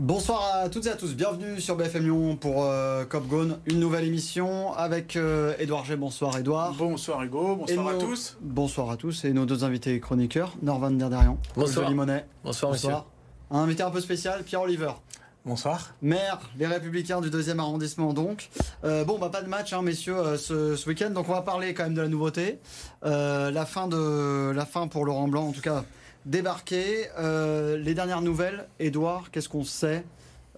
Bonsoir à toutes et à tous, bienvenue sur BFM Lyon pour euh, Cop Gone, une nouvelle émission avec euh, Edouard G. Bonsoir Edouard. Bonsoir Hugo, bonsoir à tous. Bonsoir à tous et nos deux invités chroniqueurs, Norvan Derderian, bonsoir. Limonet. Bonsoir, bonsoir. Un invité un peu spécial, Pierre Oliver. Bonsoir. Maire, les Républicains du deuxième arrondissement donc. Euh, bon, bah pas de match, hein, messieurs, euh, ce, ce week-end. Donc on va parler quand même de la nouveauté. Euh, la fin de la fin pour Laurent Blanc, en tout cas débarqué. Euh, les dernières nouvelles, Edouard, qu'est-ce qu'on sait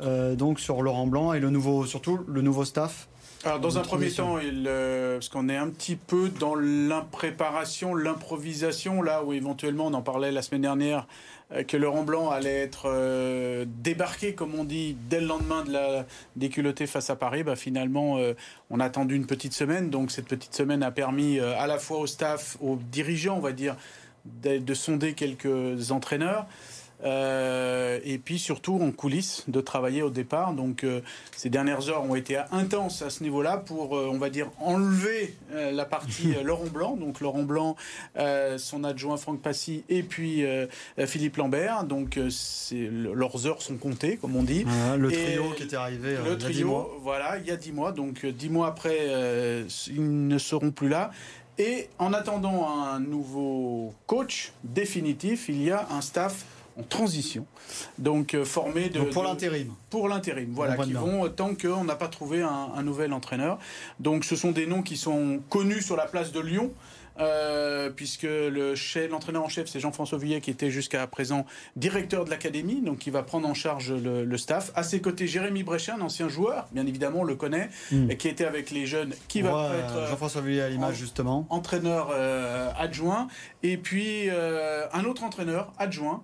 euh, donc sur Laurent Blanc et le nouveau, surtout le nouveau staff? Alors dans un premier temps, il, euh, parce qu'on est un petit peu dans l'impréparation, l'improvisation, là où éventuellement on en parlait la semaine dernière, euh, que Laurent Blanc allait être euh, débarqué, comme on dit, dès le lendemain de la déculottée face à Paris. Bah, finalement, on a attendu une petite semaine, donc cette petite semaine a permis à la fois au staff, aux dirigeants, on va dire, de, de sonder quelques entraîneurs. Euh, et puis surtout en coulisses de travailler au départ. Donc euh, ces dernières heures ont été intenses à ce niveau-là pour, euh, on va dire, enlever la partie Laurent Blanc. Donc Laurent Blanc, son adjoint Franck Passy et puis Philippe Lambert. Donc leurs heures sont comptées, comme on dit. Voilà, le Et trio qui était arrivé Le il y a dix trio, mois. voilà, il y a dix mois. Donc dix mois après, ils ne seront plus là. Et en attendant un nouveau coach définitif, il y a un staff en transition, donc euh, formé de, Donc pour de- l'intérim. pour l'intérim, voilà, qui vont euh, tant qu'on n'a pas trouvé un, un nouvel entraîneur. Donc ce sont des noms qui sont connus sur la place de Lyon. Euh, puisque le l'entraîneur en chef c'est Jean-François Vuillet qui était jusqu'à présent directeur de l'académie, donc qui va prendre en charge le, le staff. À ses côtés Jérémy Bréchin, un ancien joueur, bien évidemment on le connaît, Mm. et qui était avec les jeunes, qui va être euh, Jean-François Villiers à l'image en- justement. entraîneur euh, adjoint, et puis un autre entraîneur adjoint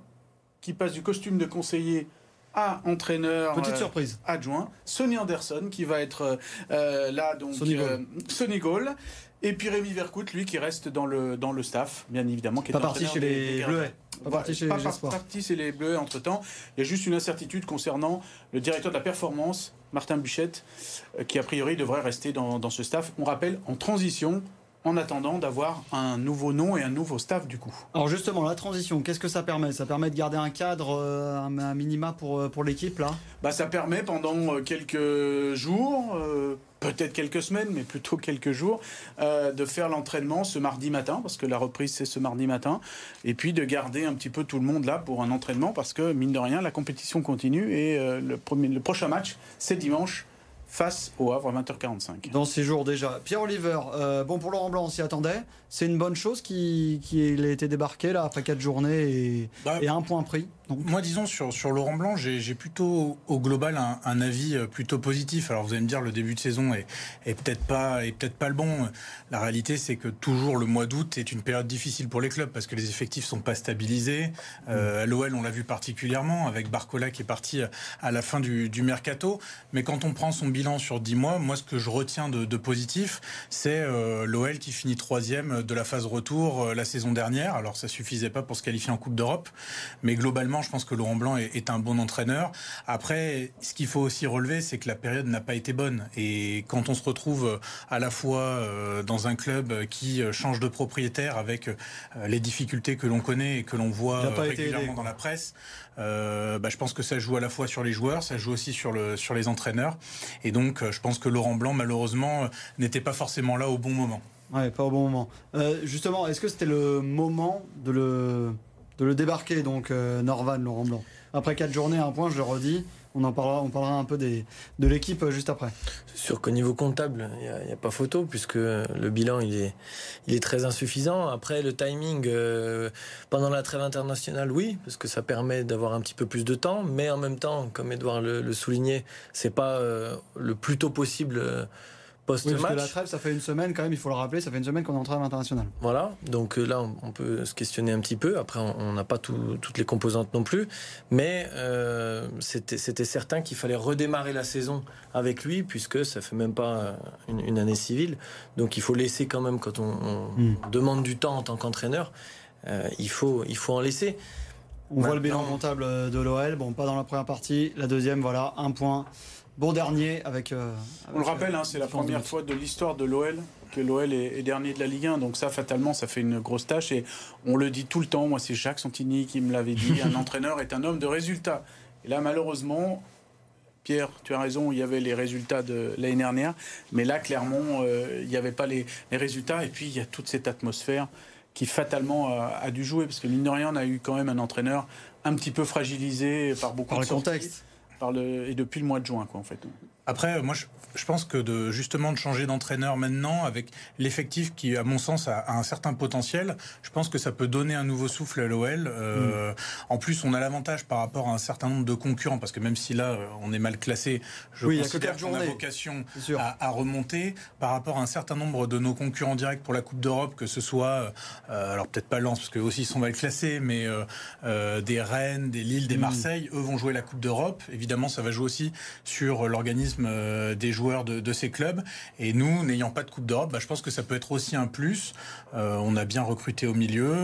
qui passe du costume de conseiller à entraîneur Petite surprise. adjoint, Sonny Anderson qui va être là donc Sonny Gall. euh, Sonny Gall. Et puis Rémi Vercoute lui qui reste dans le dans le staff bien évidemment qui est Pas parti chez les des. Bleuets. Pas parti chez pas Espoirs. parti chez les Bleus entre temps. Il y a juste une incertitude concernant le directeur de la performance, Martin Buchette, euh, qui a priori devrait rester dans, dans ce staff. On rappelle en transition, en attendant d'avoir un nouveau nom et un nouveau staff du coup. Alors justement, la transition, qu'est-ce que ça permet? Ça permet de garder un cadre, euh, un, minima pour, euh, pour l'équipe là? Bah, ça permet pendant quelques jours, euh, peut-être quelques semaines, mais plutôt quelques jours, euh, de faire l'entraînement ce mardi matin, parce que la reprise c'est ce mardi matin, et puis de garder un petit peu tout le monde là pour un entraînement, parce que mine de rien, la compétition continue et euh, le, le prochain match c'est dimanche face au Havre à 20h45. dans ces jours déjà. Pierre Oliver, euh, bon pour Laurent Blanc, on s'y attendait. C'est une bonne chose qu'il ait été débarqué là après quatre journées et, Bah, et un point pris. Donc, Moi, disons, sur, sur Laurent Blanc, j'ai plutôt, au global, un, un avis euh, plutôt positif. Alors, vous allez me dire, le début de saison est, est peut-être pas, est peut-être pas le bon. La réalité, c'est que toujours le mois d'août est une période difficile pour les clubs parce que les effectifs sont pas stabilisés. Euh, à l'OL, on l'a vu particulièrement avec Barcola qui est parti à la fin du, du mercato. Mais quand on prend son bilan sur 10 mois, moi, ce que je retiens de, de positif, c'est euh, l'OL qui finit troisième de la phase retour euh, la saison dernière. Alors, ça suffisait pas pour se qualifier en Coupe d'Europe, mais globalement, je pense que Laurent Blanc est, est un bon entraîneur. Après, ce qu'il faut aussi relever, c'est que la période n'a pas été bonne. Et quand on se retrouve à la fois euh, dans un club qui euh, change de propriétaire avec euh, les difficultés que l'on connaît et que l'on voit euh, régulièrement aidé, dans la presse, euh, bah, je pense que ça joue à la fois sur les joueurs, ça joue aussi sur, le, sur les entraîneurs. Et donc, euh, je pense que Laurent Blanc, malheureusement, euh, n'était pas forcément là au bon moment. ouais, pas au bon moment. Euh, justement, est-ce que c'était le moment de le, de le débarquer, donc euh, Norvan, Laurent Blanc? Après quatre journées, un point, je le redis. On en parlera, un peu de l'équipe euh, juste après. C'est sûr qu'au niveau comptable, il n'y a, pas photo, puisque le bilan il est, très insuffisant. Après, le timing, euh, pendant la trêve internationale, oui, parce que ça permet d'avoir un petit peu plus de temps, mais en même temps, comme Edouard le, le soulignait, c'est pas euh, le plus tôt possible euh, Oui, parce que post-match. la trêve, ça fait une semaine quand même, il faut le rappeler, ça fait une semaine qu'on est en trêve internationale. Voilà, donc euh, là on peut se questionner un petit peu. Après, on n'a pas tout- toutes les composantes non plus, mais euh, c'était certain qu'il fallait redémarrer la saison avec lui, puisque ça fait même pas euh, une, une année civile. Donc il faut laisser quand même, quand on, on Mm. demande du temps en tant qu'entraîneur, euh, il, faut, il faut en laisser. On voit le bilan comptable de l'OL, bon, pas dans la première partie. La deuxième, voilà, un point. Bon dernier avec. euh, On le rappelle, hein, c'est la première fois de l'histoire de l'OL que l'OL est, est dernier de la Ligue 1. Donc ça, fatalement, ça fait une grosse tâche. Et on le dit tout le temps. Moi, c'est Jacques Santini qui me l'avait dit. un entraîneur est un homme de résultats. Et là, malheureusement, Pierre, tu as raison, il y avait les résultats de l'année dernière, mais là, clairement, euh, il n'y avait pas les, résultats. Et puis, il y a toute cette atmosphère qui fatalement a, dû jouer, parce que mine de rien, on a eu quand même un entraîneur un petit peu fragilisé par beaucoup par de le contexte. Et depuis le mois de juin, quoi, en fait. Après, moi, je, je pense que de justement de changer d'entraîneur maintenant avec l'effectif qui, à mon sens, a, un certain potentiel, je pense que ça peut donner un nouveau souffle à l'OL. Euh. En plus, on a l'avantage par rapport à un certain nombre de concurrents, parce que même si là on est mal classé, je oui, considère qu'on a vocation à, remonter par rapport à un certain nombre de nos concurrents directs pour la Coupe d'Europe, que ce soit, euh, alors peut-être pas Lens, parce que aussi ils sont mal classés, mais euh, des Rennes, des Lille, des mm. Marseille, eux vont jouer la Coupe d'Europe. Évidemment, ça va jouer aussi sur l'organisme des joueurs de, ces clubs. Et nous, n'ayant pas de Coupe d'Europe, bah, je pense que ça peut être aussi un plus. Euh, on a bien recruté au milieu,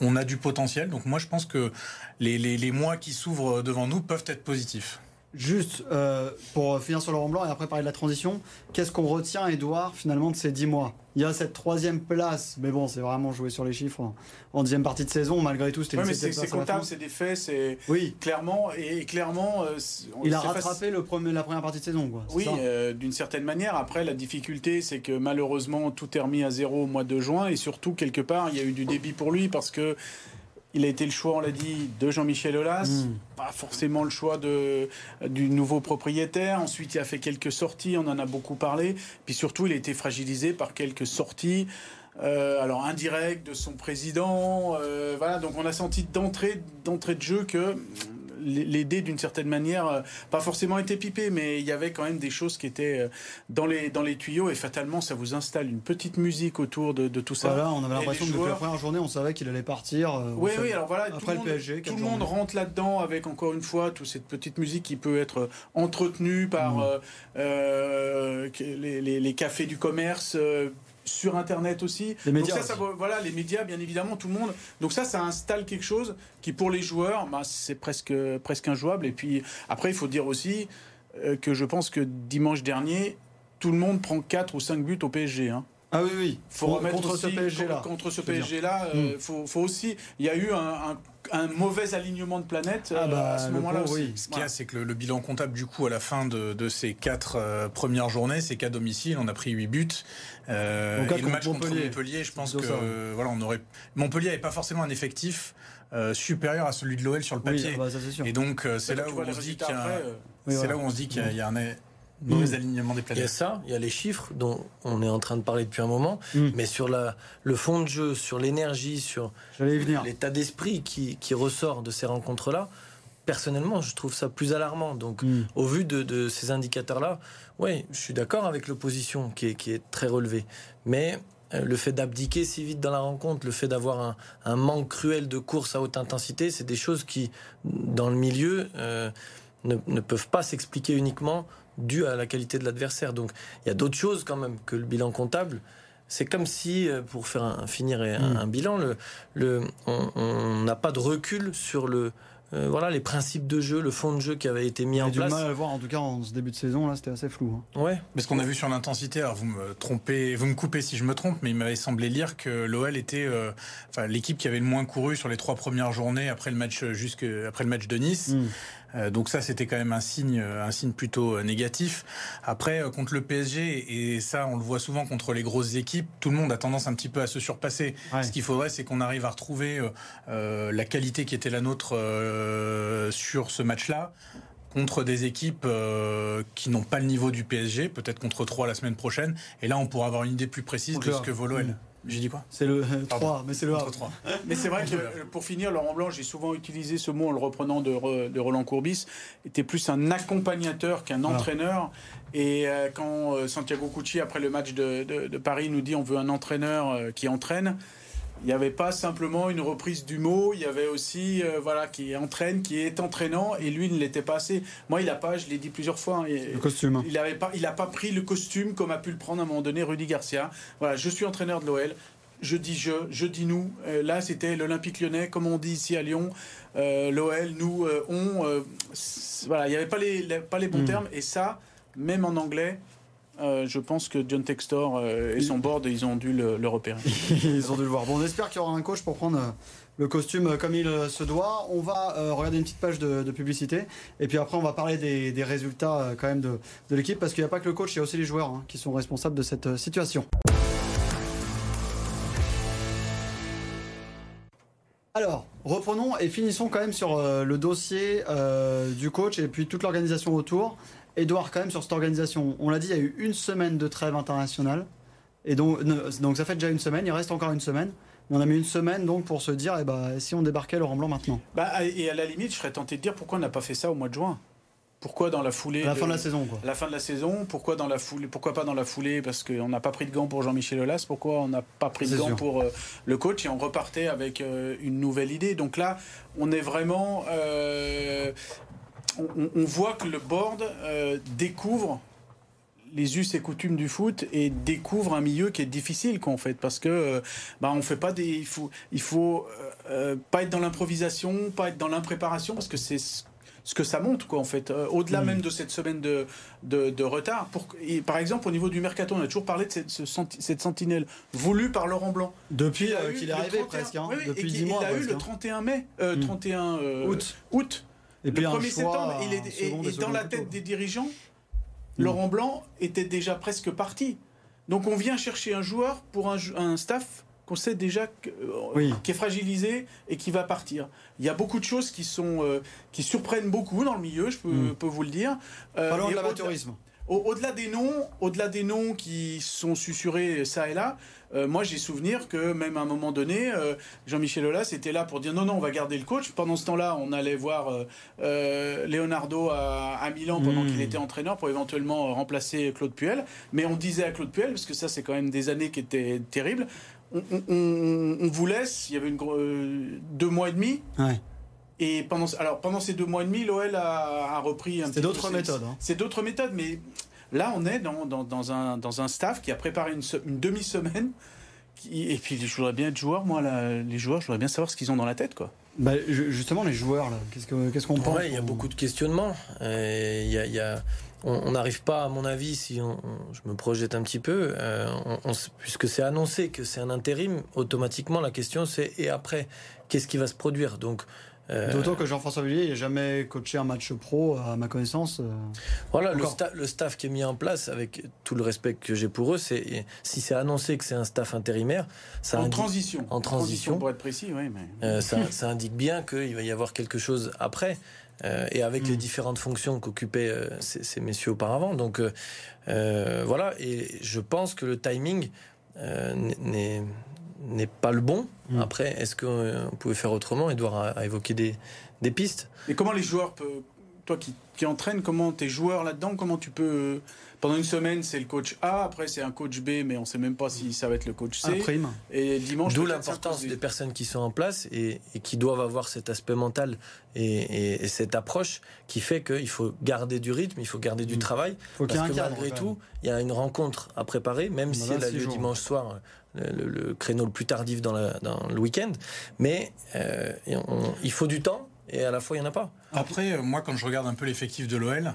on, a du potentiel. Donc moi, je pense que les mois qui s'ouvrent devant nous peuvent être positifs. Juste euh, pour finir sur Laurent Blanc et après parler de la transition, qu'est-ce qu'on retient, Edouard, finalement, de ces 10 mois? Il y a cette troisième place, mais bon, c'est vraiment jouer sur les chiffres en, deuxième partie de saison, malgré tout. C'était ouais, mais c'est comptable, c'est des faits, c'est oui. clairement et clairement. Euh, Il a rattrapé le premier, la première partie de saison, quoi. Oui, euh, d'une certaine manière. Après, la difficulté, c'est que malheureusement, tout est remis à zéro au mois de juin et surtout quelque part, il y a eu du débit pour lui parce que il a été le choix, on l'a dit, de Jean-Michel Aulas, hmm. pas forcément le choix de, du nouveau propriétaire. Ensuite, il a fait quelques sorties, on en a beaucoup parlé. Puis surtout, il a été fragilisé par quelques sorties. Euh, alors indirectes de son président, euh, voilà. Donc on a senti d'entrée d'entrée de jeu que les dés, d'une certaine manière, euh, pas forcément été pipés, mais il y avait quand même des choses qui étaient euh, dans les, dans les tuyaux et fatalement, ça vous installe une petite musique autour de, tout ça. Voilà, on avait l'impression que depuis la première journée, on savait qu'il allait partir. Euh, oui, oui, alors voilà, après tout le, PSG. Tout le monde rentre là-dedans avec encore une fois toute cette petite musique qui peut être entretenue par mmh. les, les, les, cafés du commerce sur Internet aussi. Les médias. Donc ça, voilà, les médias, bien évidemment, tout le monde. Donc ça, ça installe quelque chose qui, pour les joueurs, bah, c'est presque, presque injouable. Et puis après, il faut dire aussi euh, que je pense que dimanche dernier, tout le monde prend 4 ou 5 buts au PSG. Hein. Ah oui, oui. Faut remettre contre, ce PSG -là. contre ce PSG-là. Euh, hmm. faut, faut, aussi. Il y a eu un, un, mauvais alignement de planète ah bah, euh, à ce moment-là aussi. Ce qu'il y a, c'est que le, bilan comptable, du coup, à la fin de, de ces quatre premières journées, c'est qu'à domicile, on a pris 8 buts. Euh, et le match contre Montpellier, je pense que voilà, on aurait Montpellier n'avait pas forcément un effectif euh, supérieur à celui de l'OL sur le papier. Bah, et donc euh, c'est là, où on se dit qu'il y a, là un mauvais mm. alignement des planètes. Il y a ça, il y a les chiffres dont on est en train de parler depuis un moment, mm. mais sur la, le fond de jeu, sur l'énergie, sur l'état d'esprit qui, qui, ressort de ces rencontres-là, personnellement, je trouve ça plus alarmant. Donc, mm. au vu de, de ces indicateurs-là, oui, je suis d'accord avec l'opposition qui est, qui est très relevée. Mais euh, le fait d'abdiquer si vite dans la rencontre, le fait d'avoir un, manque cruel de course à haute intensité, c'est des choses qui, dans le milieu, euh, ne, peuvent pas s'expliquer uniquement dû à la qualité de l'adversaire. Donc il y a d'autres choses quand même que le bilan comptable. C'est comme si, euh, pour faire un, finir un, mm. bilan, le, on n'a pas de recul sur le, euh, voilà les principes de jeu, le fond de jeu qui avait été mis en place. du mal à voir en tout cas en ce début de saison là, c'était assez flou. Hein. Ouais. Mais ce qu'on a vu sur l'intensité, alors vous me trompez, vous me coupez si je me trompe, mais il m'avait semblé lire que l'OL était, euh, enfin l'équipe qui avait le moins couru sur les trois premières journées après le match jusque après le match de Nice. Hmm. Euh, donc ça, c'était quand même un signe, un signe plutôt euh, négatif. Après, euh, contre le PSG, et ça, on le voit souvent contre les grosses équipes, tout le monde a tendance un petit peu à se surpasser. Ce qu'il faudrait, c'est qu'on arrive à retrouver la qualité qui était la nôtre sur ce match-là contre des équipes qui n'ont pas le niveau du PSG, peut-être contre 3 la semaine prochaine. Et là, on pourra avoir une idée plus précise de ce que vaut l'OL. J'ai dit quoi C'est le 3, mais c'est le 3. Mais c'est vrai que euh, pour finir, Laurent Blanc, j'ai souvent utilisé ce mot en le reprenant de, de Roland Courbis, était plus un accompagnateur qu'un entraîneur. Et euh, quand euh, Santiago Cucci, après le match de, de, Paris, nous dit on veut un entraîneur qui entraîne, il n'y avait pas simplement une reprise du mot, il y avait aussi, euh, voilà, qui entraîne, qui est entraînant, et lui ne l'était pas assez. Moi, il n'a pas, je l'ai dit plusieurs fois, hein, le costume. Il n'a pas, il pas pris le costume comme a pu le prendre à un moment donné Rudy Garcia. Voilà, je suis entraîneur de l'OL. Je dis je, je dis nous. Euh, là, c'était l'Olympique lyonnais, comme on dit ici à Lyon. Euh, L'OL, nous, on. voilà, il n'y avait pas les, pas les bons hmm. termes. Et ça, même en anglais, euh, je pense que John Textor euh, et son board, ils ont dû le, repérer. ils ont dû le voir. Bon, on espère qu'il y aura un coach pour prendre, le costume comme il se doit. On va regarder une petite page de, publicité et puis après on va parler des, résultats quand même de, l'équipe parce qu'il n'y a pas que le coach, il y a aussi les joueurs hein, qui sont responsables de cette situation. Alors, reprenons et finissons quand même sur euh, le dossier euh, du coach et puis toute l'organisation autour. Edouard, quand même, sur cette organisation, on l'a dit, il y a eu une semaine de trêve internationale. Et donc, donc ça fait déjà une semaine, il reste encore une semaine. On a mis une semaine donc pour se dire, eh ben, si on débarquait Laurent Blanc maintenant. Bah, et à la limite, je serais tenté de dire pourquoi on n'a pas fait ça au mois de juin? Pourquoi dans la foulée À la fin de la saison, quoi. la fin de la saison. Pourquoi dans la foulée Pourquoi pas dans la foulée? Parce qu'on n'a pas pris de gants pour Jean-Michel Aulas. Pourquoi on n'a pas pris de gants pour euh, le coach? Et on repartait avec euh, une nouvelle idée. Donc là, on est vraiment. Euh, on, voit que le board découvre les us et coutumes du foot et découvre un milieu qui est difficile qu'en fait parce que bah on fait pas des il faut il faut pas être dans l'improvisation pas être dans l'impréparation parce que c'est ce que ça montre, quoi, en fait. Euh, au-delà même de cette semaine de, de, retard. Pour, par exemple, au niveau du mercato, on a toujours parlé de cette, cette sentinelle voulue par Laurent Blanc. Depuis euh, qu'il est arrivé, presque. Hein, depuis 10 mois. Il a eu le 31 hein. mai, 31 euh, hmm. août. août. Et le 1er septembre, il est, et, dans la tête des dirigeants, hmm. Laurent Blanc était déjà presque parti. Donc on vient chercher un joueur pour un, un staff qu'on sait déjà euh, qui est fragilisé et qui va partir. Il y a beaucoup de choses qui sont euh, qui surprennent beaucoup dans le milieu, je peux, hmm. vous le dire. Euh, Parlons de l'amateurisme. Au-delà des noms, au-delà des noms qui sont susurrés ça et là, moi j'ai souvenir que même à un moment donné, Jean-Michel Aulas était là pour dire non non on va garder le coach. Pendant ce temps-là, on allait voir Leonardo à, Milan pendant hmm. qu'il était entraîneur pour éventuellement remplacer Claude Puel. Mais on disait à Claude Puel parce que ça c'est quand même des années qui étaient terribles on, vous laisse, il y avait une, euh, deux mois et demi. Et pendant, alors, pendant ces deux mois et demi, l'OL a, repris un C'est d'autres méthodes. Hein. C'est d'autres méthodes, mais là, on est dans, dans, un, dans un staff qui a préparé une, une demi-semaine. et puis, je voudrais bien être joueur, moi, les joueurs, je voudrais bien savoir ce qu'ils ont dans la tête, quoi. Bah, justement, les joueurs, qu'est-ce qu'on qu'est-ce qu'on pense Il y a beaucoup de questionnements. Il y y a on n'arrive pas, à mon avis, si je me projette un petit peu, euh, puisque c'est annoncé que c'est un intérim, automatiquement la question c'est et après, qu'est-ce qui va se produire? Donc euh, D'autant que Jean-François Villiers n'a jamais coaché un match pro, à ma connaissance. Euh, voilà, le, staff qui est mis en place, avec tout le respect que j'ai pour eux, c'est si c'est annoncé que c'est un staff intérimaire, ça en transition. En transition, pour être précis, oui. Mais... ça, ça, indique bien qu'il va y avoir quelque chose après. Euh, et avec les mm. différentes fonctions qu'occupaient euh, ces, messieurs auparavant. Donc euh, voilà, et je pense que le timing n'est n'est pas le bon. Mm. Après, est-ce qu'on pouvait faire autrement? Edouard a, évoqué des, des pistes. Et comment les joueurs, toi qui, qui entraînes, comment tes joueurs là-dedans, comment tu peux pendant une semaine, c'est le coach A, après c'est un coach B, mais on ne sait même pas si ça va être le coach C. prime. Et dimanche. D'où l'importance des personnes qui sont en place et, qui doivent avoir cet aspect mental et, cette approche qui fait qu'il faut garder du rythme, il faut garder du mm. travail. Faut parce que malgré tout, il y a une rencontre à préparer, même si elle a lieu dimanche soir. Le, créneau le plus tardif dans, le week-end, mais euh, il faut du temps et à la fois il n'y en a pas. Après, euh, moi quand je regarde un peu l'effectif de l'OL,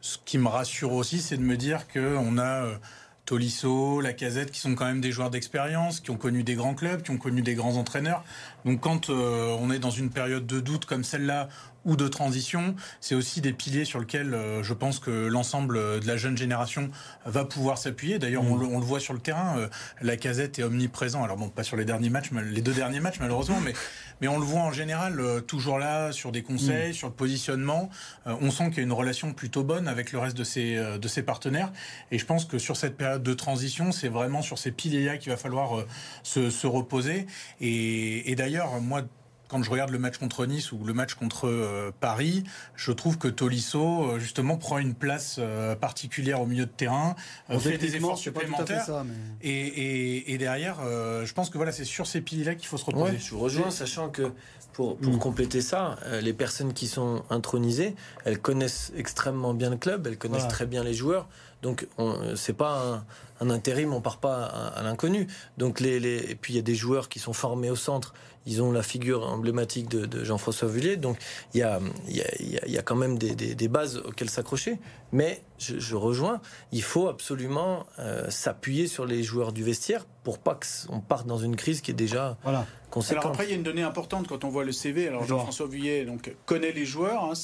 ce qui me rassure aussi, c'est de me dire qu'on a euh, Tolisso, Lacazette, qui sont quand même des joueurs d'expérience, qui ont connu des grands clubs, qui ont connu des grands entraîneurs. Donc quand euh, on est dans une période de doute comme celle-là, ou de transition, c'est aussi des piliers sur lesquels euh, je pense que l'ensemble de la jeune génération va pouvoir s'appuyer. D'ailleurs, on, le voit sur le terrain, la casette est omniprésent. Alors bon, pas sur les derniers matchs, les deux derniers matchs malheureusement, mais mais on le voit en général euh, toujours là sur des conseils, mm. sur le positionnement. Euh, on sent qu'il y a une relation plutôt bonne avec le reste de ses, euh, de ses partenaires. Et je pense que sur cette période de transition, c'est vraiment sur ces piliers-là qu'il va falloir se, se, reposer. Et, et d'ailleurs, moi, quand je regarde le match contre Nice ou le match contre euh, Paris, je trouve que Tolisso euh, justement prend une place euh, particulière au milieu de terrain, fait des efforts supplémentaires. et, derrière, je pense que voilà, c'est sur ces piliers-là qu'il faut se reposer. je vous rejoins, sachant que pour, pour mm. compléter ça, les personnes qui sont intronisées, elles connaissent extrêmement bien le club, elles connaissent très bien les joueurs. Donc c'est pas un, intérim, on part pas à, l'inconnu. Donc les, et puis il y a des joueurs qui sont formés au centre ils ont la figure emblématique de, Jean-François Vullier. Donc il y a, y, a, quand même des, bases auxquelles s'accrocher. Mais je, rejoins, il faut absolument euh, s'appuyer sur les joueurs du vestiaire pour pas qu'on parte dans une crise qui est déjà voilà. conséquente. Alors après, il y a une donnée importante quand on voit le CV. Alors Jean-François Vuillet donc, connaît les joueurs. Hein,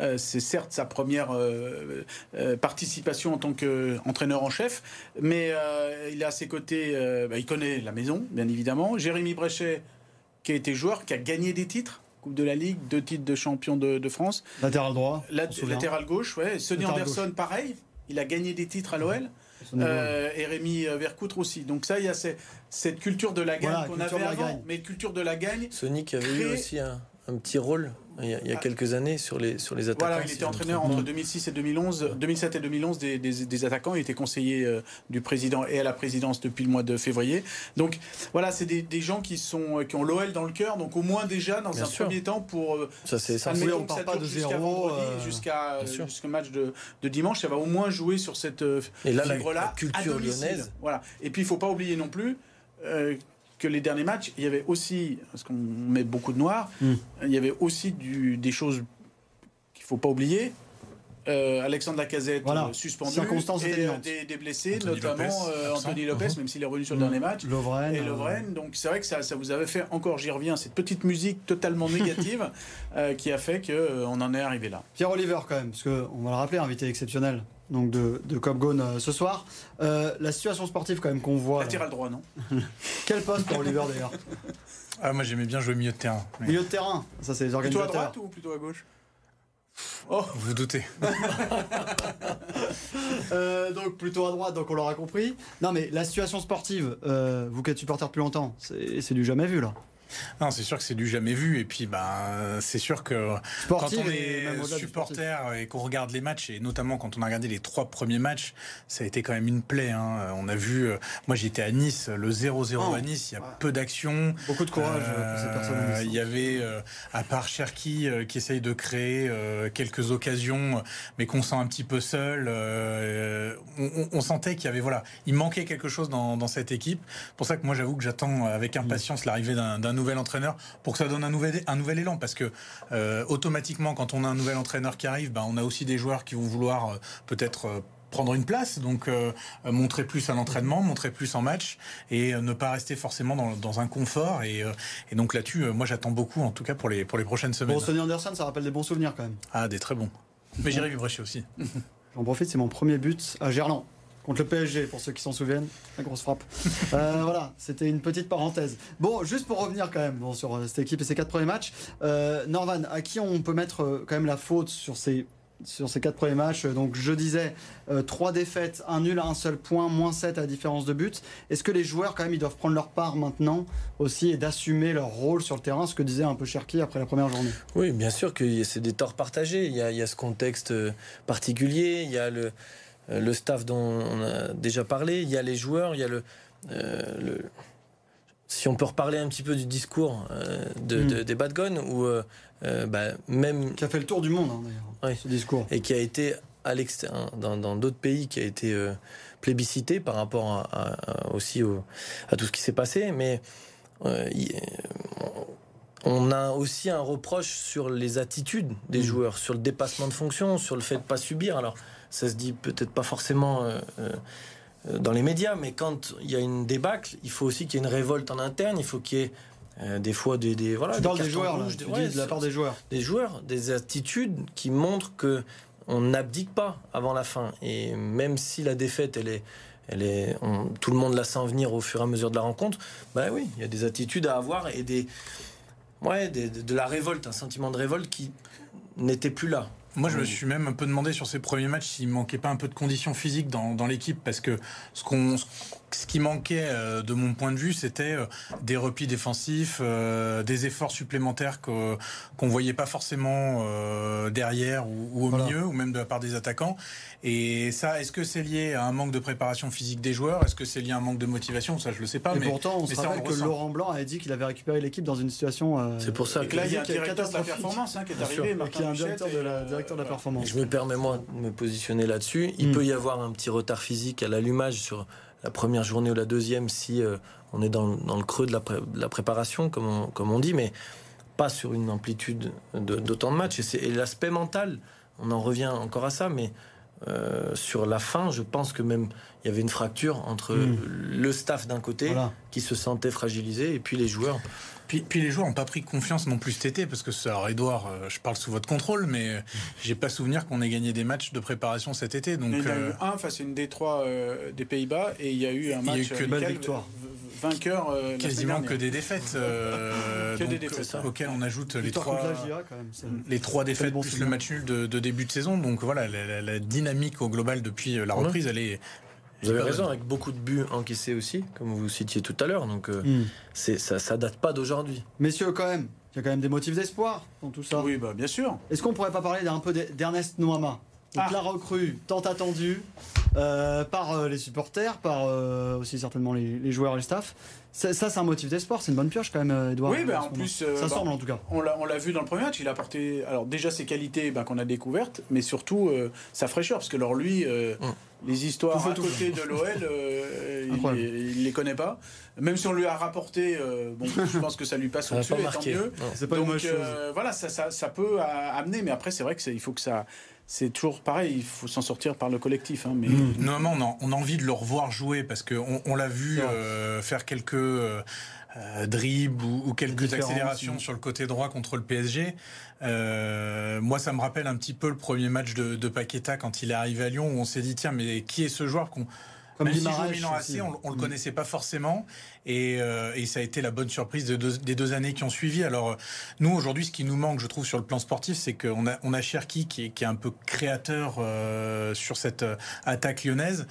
euh, c'est certes sa première euh, euh, participation en tant qu'entraîneur en chef, mais il a à ses côtés, bah, il connaît la maison, bien évidemment. Jérémy Bréchet, qui a été joueur, qui a gagné des titres. Coupe de la Ligue, deux titres de champion de, France. Latéral droit. latéral gauche, ouais. Sonny Anderson, pareil. Il a gagné des titres à l'OL. Euh, et Rémi euh, Vercoutre aussi. Donc ça, il y a cette culture de la gagne qu'on avait avant, mais culture de la gagne. Sonic avait eu aussi un, un petit rôle il y, a, quelques années sur les, sur les attaquants. Voilà, il était entraîneur entre 2006 et 2011, 2007 et 2011 des, des, attaquants. Il était conseiller euh, du président et à la présidence depuis le mois de février. Donc voilà, c'est des, des, gens qui, sont, qui ont l'OL dans le cœur. Donc au moins déjà, dans un premier temps, pour. Euh, ça, c'est ça. on parle pas de zéro. Jusqu'à euh, jusqu'au match de, de, dimanche, ça va au moins jouer sur cette et là, la, la, culture lyonnaise. Voilà. Et puis il ne faut pas oublier non plus que les derniers matchs, il y avait aussi, parce qu'on met beaucoup de noir, hmm. il y avait aussi du, des choses qu'il ne faut pas oublier. Euh, Alexandre Lacazette voilà. Euh, suspendu et euh, des, blessés, notamment Anthony Lopez, même s'il est revenu sur le dernier match. Lovren, et Lovren. Donc c'est vrai que ça, ça, vous avait fait encore, j'y reviens, cette petite musique totalement négative qui a fait qu'on en est arrivé là. Pierre Oliver quand même, parce qu'on va le rappeler, invité exceptionnel donc de, de Cop euh, ce soir. Euh, la situation sportive quand même qu'on voit. Latéral droit, non? Quel poste pour Oliver d'ailleurs? Ah, Moi j'aimais bien jouer milieu de terrain. Milieu de terrain, ça c'est les organisateurs. Plutôt à droite ou plutôt à gauche? Oh Vous doutez. Euh, donc plutôt à droite, donc on l'aura compris. Non mais la situation sportive, vous qui êtes supporter depuis longtemps, c'est du jamais vu là. Non, c'est sûr que c'est du jamais vu. Et puis, ben, c'est sûr que quand on est supporter et qu'on regarde les matchs, et notamment quand on a regardé les trois premiers matchs, ça a été quand même une plaie. Hein. On a vu, euh, moi j'étais à Nice, le 0-0 à Nice, il y a peu d'action. Beaucoup de courage pour ces personnes. Euh, il y avait, euh, à part Cherki qui essaye de créer quelques occasions, mais qu'on sent un petit peu seul. On, sentait qu'il y avait, voilà, il manquait quelque chose dans, dans cette équipe. Pour ça que moi j'avoue que j'attends avec impatience l'arrivée d'un nouvel entraîneur pour que ça donne un nouvel, un nouvel élan. Parce que euh, automatiquement, quand on a un nouvel entraîneur qui arrive, ben, on a aussi des joueurs qui vont vouloir euh, peut-être euh, prendre une place, donc montrer plus à l'entraînement, montrer plus en match et ne pas rester forcément dans, un confort. Et, donc là-dessus, moi j'attends beaucoup, en tout cas pour les, pour les prochaines semaines. Bon, Sonny Anderson, ça rappelle des bons souvenirs quand même. Ah, des très bons. Mais j'irai chez aussi. J'en profite, c'est mon premier but à Gerland contre le PSG, pour ceux qui s'en souviennent. La grosse frappe. Euh, voilà, c'était une petite parenthèse. Bon, juste pour revenir quand même sur euh, cette équipe et ses quatre premiers matchs, euh, Norvan, à qui on peut mettre quand même la faute sur ces sur ces quatre premiers matchs? Donc je disais, trois défaites, un nul à un seul point, moins 7 à la différence de but. Est-ce que les joueurs, quand même, ils doivent prendre leur part maintenant aussi et d'assumer leur rôle sur le terrain, ce que disait un peu Cherki après la première journée Oui, bien sûr que c'est des torts partagés. Il y, a, ce contexte particulier, il y a le le staff dont on a déjà parlé, il y a les joueurs, il y a le, euh, si on peut reparler un petit peu du discours euh, de, hmm. des Bad Guns, ou bah, même qui a fait le tour du monde hein, d'ailleurs, ce discours, et qui a été à l'extérieur dans d'autres pays, qui a été plébiscité par rapport aussi à tout ce qui s'est passé, mais on a aussi un reproche sur les attitudes des hmm. joueurs, sur le dépassement de fonction, sur le fait de pas subir. Alors ça se dit peut-être pas forcément euh, euh, dans les médias, mais quand il y a une débâcle, il faut aussi qu'il y ait une révolte en interne, il faut qu'il y ait euh, des fois des, des voilà des, joueurs de la part des joueurs. des joueurs des attitudes qui montrent que on n'abdique pas avant la fin. Et même si la défaite elle est elle est tout le monde la sent venir au fur et à mesure de la rencontre bah oui il y a des attitudes à avoir et des ouais de la révolte un sentiment de révolte qui n'était plus là moi, je me suis même un peu demandé sur ces premiers matchs s'il manquait pas un peu de conditions physiques dans, dans l'équipe, parce que ce qu'on ce qui manquait euh, de mon point de vue, c'était euh, des replis défensifs, euh, des efforts supplémentaires qu'on ne voyait pas forcément derrière ou, au milieu, ou même de la part des attaquants. Et ça, est-ce que c'est lié à un manque de préparation physique des joueurs? Est-ce que c'est lié à un manque de motivation? Ça, je le sais pas. mais, pourtant, on se rappelle que Laurent Blanc avait dit qu'il avait récupéré l'équipe dans une situation. c'est pour ça que là, il y a un directeur de la performance hein, qui est arrivé, qui est un directeur de la, directeur de la performance. Je me permets moi de me positionner là-dessus. Il hmm. peut y avoir un petit retard physique à l'allumage sur la première journée ou la deuxième si euh, on est dans, le creux de la, préparation, comme on, comme on, dit, mais pas sur une amplitude d'autant de, matchs. Et, l'aspect mental, on en revient encore à ça, mais euh, sur la fin, je pense que même il y avait une fracture entre Mm. le staff d'un côté Voilà. qui se sentait fragilisé et puis les joueurs. Puis, puis les joueurs n'ont pas pris confiance non plus cet été, parce que ça, alors Edouard, euh, je parle sous votre contrôle, mais euh, j'ai pas souvenir qu'on ait gagné des matchs de préparation cet été. Donc, il y en a euh, eu un face à une Détroit euh, des Pays-Bas et il y a eu un Il y a eu match que belle victoire. vainqueur euh, quasiment que des défaites. euh, Que des donc, défaites, euh, auxquelles on ajoute les trois, GIA, quand même. les trois défaites bon plus souvenir. le match nul de, de début de saison. Donc voilà, la, la- la dynamique au global depuis la Ouais. reprise, elle est. Vous avez raison, avec beaucoup de buts encaissés aussi, comme vous citiez tout à l'heure. Donc euh, Hmm. c'est ça, ça date pas d'aujourd'hui. Messieurs, quand même, il y a quand même des motifs d'espoir dans tout ça. Oui, bah, bien sûr. Est-ce qu'on pourrait pas parler d'un peu d'Ernest Noama Donc Ah. la recrue tant attendue euh, par euh, les supporters, par euh, aussi certainement les, les joueurs et le staff. Ça, ça, c'est un motif d'espoir, c'est une bonne pioche quand même, Edouard. Oui, bah, en plus, euh, ça bah, semble en tout cas. On l'a, on l'a vu dans le premier match, il a apporté alors déjà ses qualités bah, qu'on a découvertes, mais surtout euh, sa fraîcheur, parce que alors lui, euh, Mm. Les histoires Tout à tout côté de l'OL, euh, il, Incroyable. les- connaît pas. Même si on lui a rapporté, euh, bon, je pense que ça lui passe au-dessus, pas et tant mieux. Non. Pas une Donc euh, voilà, ça, ça, ça peut amener, mais après c'est vrai que c'est- il faut que ça, c'est toujours pareil, il faut s'en sortir par le collectif. hein, mais Mm. Normalement, on a, on a envie de le revoir jouer parce qu'on on, l'a vu euh, faire quelques euh, dribbles ou, ou quelques accélérations oui. sur le côté droit contre le PSG. Euh, moi, ça me rappelle un petit peu le premier match de, de Paqueta quand il est arrivé à Lyon où on s'est dit tiens, mais qui est ce joueur qu'on Comme même Guimaraes Milan. AC, on, on le connaissait pas forcément, et, euh, et ça a été la bonne surprise de deux- des deux années qui ont suivi. Alors nous aujourd'hui, ce qui nous manque, je trouve, sur le plan sportif, c'est qu'on a on a Cherki qui est, qui est un peu créateur euh, sur cette euh, attaque lyonnaise.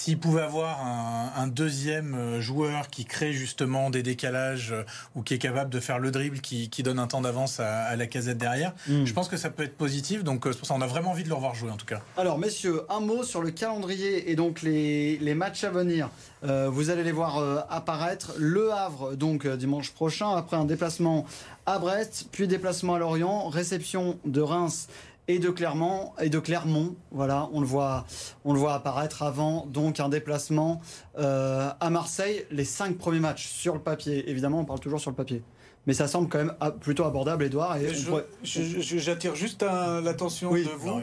S'il pouvait avoir un, un deuxième euh, joueur qui crée justement des décalages euh, ou qui est capable de faire le dribble, qui, qui donne un temps d'avance à, à la casette derrière, Mm. je pense que ça peut être positif. Donc euh, c'est pour ça qu'on a vraiment envie de le revoir jouer en tout cas. Alors, messieurs, un mot sur le calendrier et donc les, les matchs à venir. Euh, vous allez les voir euh, apparaître. Le Havre, donc dimanche prochain, après un déplacement à Brest, puis déplacement à Lorient, réception de Reims et de Clermont et de Clermont. Voilà, on le voit, on le voit apparaître avant donc un déplacement euh, à Marseille. Les cinq premiers matchs sur le papier. Évidemment, on parle toujours sur le papier. Mais ça semble quand même ah, plutôt abordable, Edouard. Et on je- pourrait- je- je- j'attire juste un- l'attention Oui, de vous,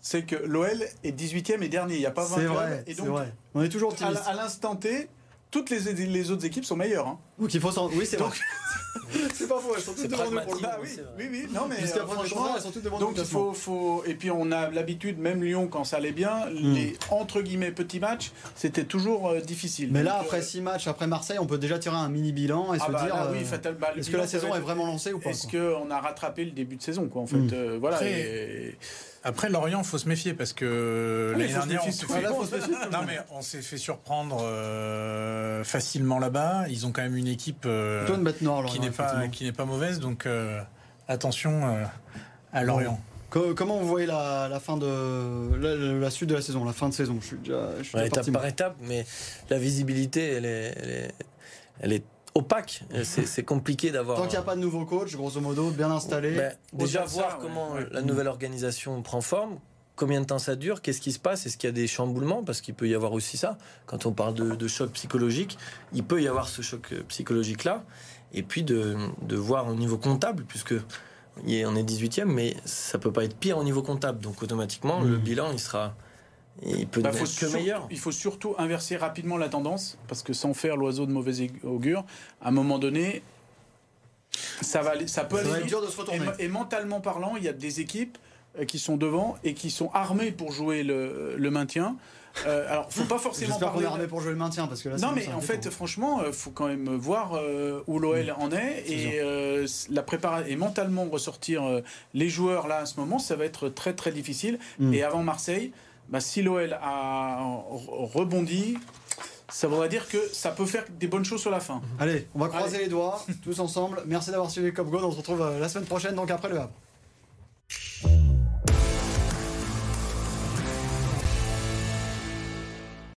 c'est que l'OL est 18e et dernier, il n'y a pas 20 C'est clubs, vrai, et c'est donc vrai. On est toujours optimiste. à l'instant T, toutes les, les autres équipes sont meilleures. hein. Donc il faut s'en- Oui, c'est vrai. Donc- c'est pas faux, elles sont toutes C'est devant nous pour mais oui, oui, oui, non mais euh, franchement, elles sont toutes devant donc il faut, faut et puis on a l'habitude, même Lyon quand ça allait bien, les entre guillemets petits matchs, c'était toujours euh, difficile. Mais Donc, là, euh, après six matchs, après Marseille, on peut déjà tirer un mini bilan et ah se bah dire là, oui, fatal- bah, est-ce que la saison est vraiment lancée ou pas Est-ce qu'on a rattrapé le début de saison quoi en fait Mm. euh, Voilà. Après, et- Après Lorient, faut se méfier parce que Ah, l'année dernière, on méfier, se c'est fait- non mais on s'est fait surprendre euh, facilement là-bas. Ils ont quand même une équipe euh, qui n'est pas qui n'est pas mauvaise, donc euh, attention euh, à Lorient. Co- Comment vous voyez la, la fin de la, suite de la saison, la fin de saison? Je suis déjà, je suis Ouais, déjà étape par étape, mais la visibilité, elle est, elle est, elle est opaque. C'est compliqué d'avoir. Tant qu'il n'y a pas de nouveau coach, grosso modo, bien installé. Ben, déjà ça, voir comment ouais. la nouvelle organisation prend forme, combien de temps ça dure, qu'est-ce qui se passe, est-ce qu'il y a des chamboulements, parce qu'il peut y avoir aussi ça. Quand on parle de, de choc psychologique, il peut y avoir ce choc euh, psychologique-là, et puis de, de voir au niveau comptable, puisque on est 18e, mais ça peut pas être pire au niveau comptable, donc automatiquement le Mhm. bilan il sera, il peut Bah, n'être faut que sur- meilleur. Il faut surtout inverser rapidement la tendance, parce que sans faire l'oiseau de mauvais aug- augure, à un moment donné, ça, va aller- ça peut Ça aller va être vite. dur de se retourner. Et, et mentalement parlant, il y a des équipes euh, qui sont devant et qui sont armées pour jouer le, le maintien. Euh, alors, faut pas forcément J'espère qu'on parler. est armé pour jouer le maintien parce que là, non, mais en fait, franchement, il faut quand même voir euh, où l'OL en est et euh, la préparation et mentalement ressortir euh, les joueurs là à ce moment, ça va être très très difficile. Mm. Et avant Marseille, bah, si l'OL a re- rebondi, ça voudrait dire que ça peut faire des bonnes choses sur la fin. Allez, on va croiser les doigts tous ensemble. Merci d'avoir suivi Cop Go. On se retrouve euh, la semaine prochaine, donc après le Havre.